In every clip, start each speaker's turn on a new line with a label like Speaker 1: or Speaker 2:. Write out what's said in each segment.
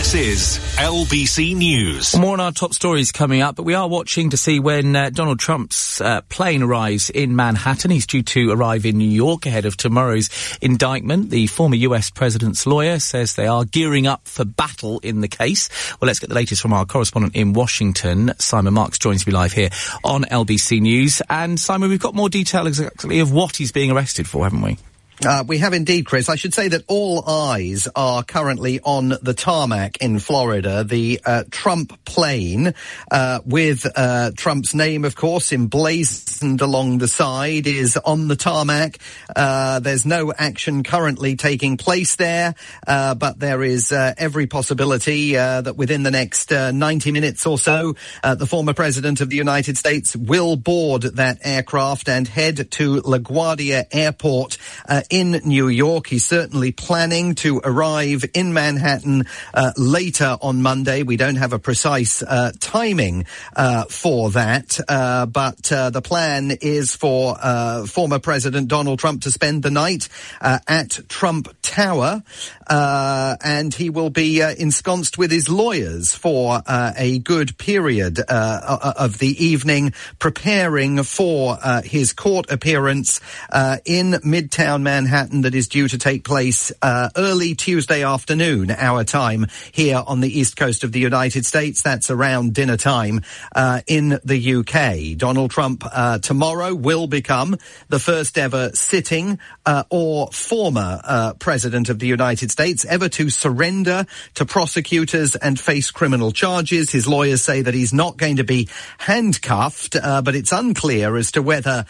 Speaker 1: This is LBC News.
Speaker 2: More on our top stories coming up, but we are watching to see when uh, Donald Trump's uh, plane arrives in Manhattan. He's due to arrive in New York ahead of tomorrow's indictment. The former US president's lawyer says they are gearing up for battle in the case. Well, let's get the latest from our correspondent in Washington. Simon Marks joins me live here on LBC News. And Simon, we've got more detail exactly of what he's being arrested for, haven't we?
Speaker 3: Uh, we have indeed, Chris. I should say that all eyes are currently on the tarmac in Florida. The uh, Trump plane, uh, with uh, Trump's name, of course, emblazoned along the side, is on the tarmac. Uh, there's no action currently taking place there, uh, but there is every possibility that within the next 90 minutes or so, the former president of the United States will board that aircraft and head to LaGuardia Airport in New York. He's certainly planning to arrive in Manhattan uh, later on Monday. We don't have a precise uh, timing uh, for that, uh, but uh, the plan is for uh, former President Donald Trump to spend the night at Trump Tower, and he will be ensconced with his lawyers for a good period of the evening, preparing for his court appearance in Midtown Manhattan. That is due to take place uh, early Tuesday afternoon, our time here on the east coast of the United States. That's around dinner time uh, in the UK. Donald Trump uh, tomorrow will become the first ever sitting uh, or former uh, president of the United States ever to surrender to prosecutors and face criminal charges. His lawyers say that he's not going to be handcuffed, uh, but it's unclear as to whether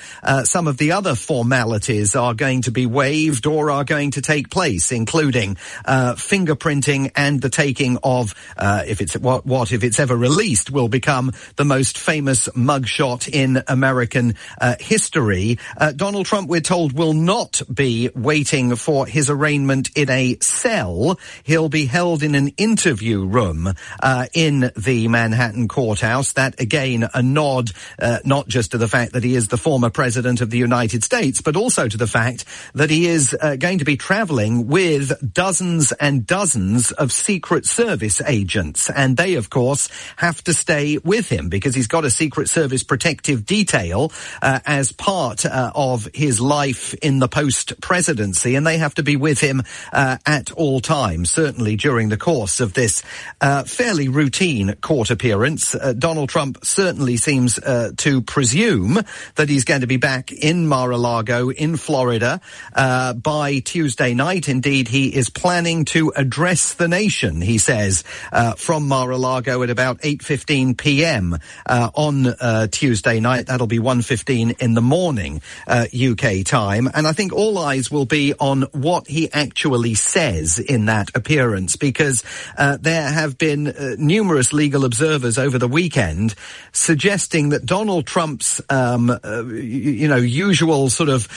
Speaker 3: some of the other formalities are going to be waived or are going to take place, including uh, fingerprinting and the taking of, uh, if it's what, what if it's ever released, will become the most famous mugshot in American uh, history. Uh, Donald Trump, we're told, will not be waiting for his arraignment in a cell. He'll be held in an interview room uh, in the Manhattan courthouse. That again, a nod uh, not just to the fact that he is the former president of the United States, but also to the fact that he is uh, going to be traveling with dozens and dozens of Secret Service agents. And they, of course, have to stay with him because he's got a Secret Service protective detail uh, as part uh, of his life in the post presidency. And they have to be with him uh, at all times, certainly during the course of this uh, fairly routine court appearance. Uh, Donald Trump certainly seems to presume that he's going to be back in Mar-a-Lago in Florida uh, by Tuesday night. Indeed, he is planning to address the nation, he says, uh, from Mar-a-Lago at about 8.15 p.m. Uh, on uh, Tuesday night. That'll be 1.15 in the morning UK uh, time. And I think all eyes will be on what he actually says in that appearance because there have been numerous legal observers over the weekend suggesting that Donald Trump's, um, you know, usual sort of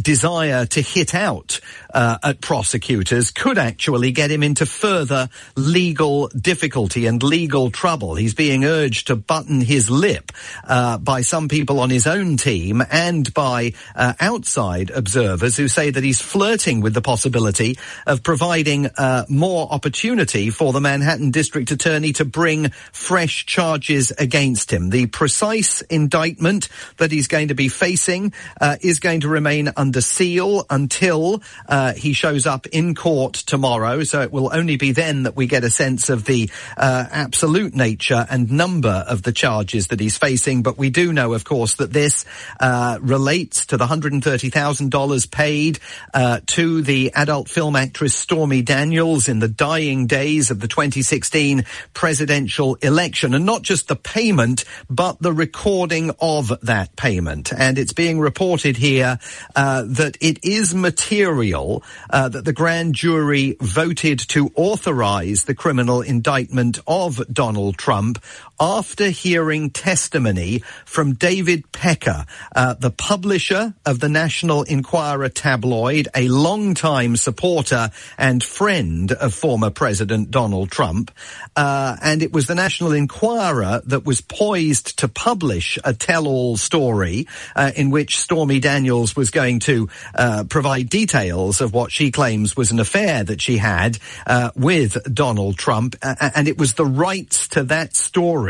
Speaker 3: desire Uh, to hit out uh, at prosecutors could actually get him into further legal difficulty and legal trouble. He's being urged to button his lip uh, by some people on his own team and by uh, outside observers who say that he's flirting with the possibility of providing uh, more opportunity for the Manhattan District Attorney to bring fresh charges against him. The precise indictment that he's going to be facing uh, is going to remain under seal until uh, he shows up in court tomorrow. So it will only be then that we get a sense of the uh, absolute nature and number of the charges that he's facing. But we do know, of course, that this uh, relates to the $130,000 paid uh, to the adult film actress Stormy Daniels in the dying days of the 2016 presidential election. And not just the payment, but the recording of that payment. And it's being reported here uh, that it is material uh, that the grand jury voted to authorize the criminal indictment of Donald Trump after hearing testimony from David Pecker, uh, the publisher of the National Enquirer tabloid, a long-time supporter and friend of former President Donald Trump. Uh, and it was the National Enquirer that was poised to publish a tell-all story uh, in which Stormy Daniels was going to uh, provide details of what she claims was an affair that she had uh, with Donald Trump. and it was the rights to that story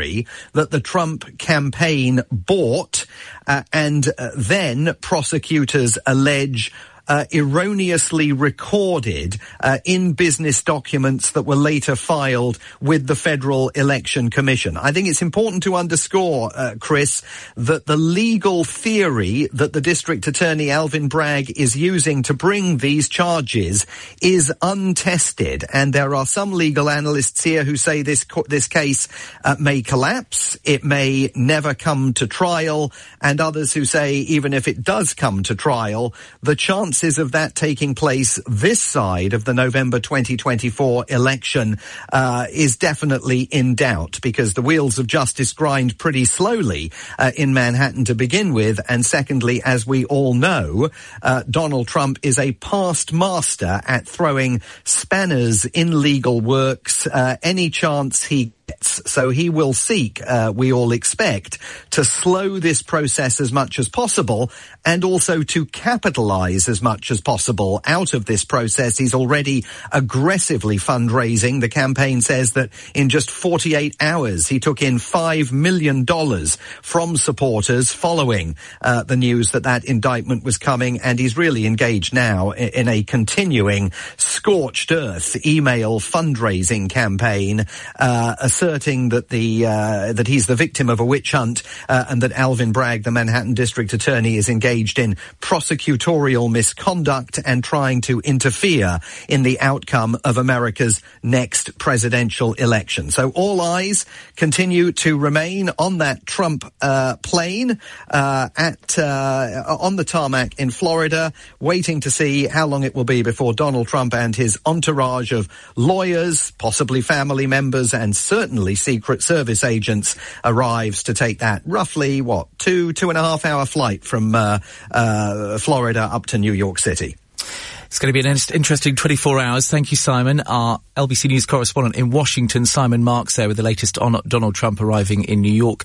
Speaker 3: that the Trump campaign bought uh, and uh, then prosecutors allege uh, erroneously recorded uh, in business documents that were later filed with the Federal Election Commission. I think it's important to underscore, uh, Chris, that the legal theory that the District Attorney Alvin Bragg is using to bring these charges is untested, and there are some legal analysts here who say this this case uh, may collapse, it may never come to trial, and others who say even if it does come to trial, the chance chances of that taking place this side of the November 2024 election uh, is definitely in doubt because the wheels of justice grind pretty slowly uh, in Manhattan to begin with. And secondly, as we all know, uh, Donald Trump is a past master at throwing spanners in legal works. Uh, any chance he so he will seek, uh, we all expect, to slow this process as much as possible and also to capitalize as much as possible out of this process. He's already aggressively fundraising. The campaign says that in just 48 hours, he took in $5 million from supporters following uh, the news that that indictment was coming. And he's really engaged now in, a continuing scorched earth email fundraising campaign, uh, asserting that the uh, that he's the victim of a witch hunt uh, and that Alvin Bragg, the Manhattan District Attorney, is engaged in prosecutorial misconduct and trying to interfere in the outcome of America's next presidential election. So all eyes continue to remain on that Trump uh, plane uh, at uh, on the tarmac in Florida, waiting to see how long it will be before Donald Trump and his entourage of lawyers, possibly family members, and certainly certainly Secret Service agents arrives to take that roughly, what, two, two and a half hour flight from uh, uh, Florida up to New York City.
Speaker 2: It's going to be an interesting 24 hours. Thank you, Simon. Our LBC News correspondent in Washington, Simon Marks, there with the latest on Donald Trump arriving in New York.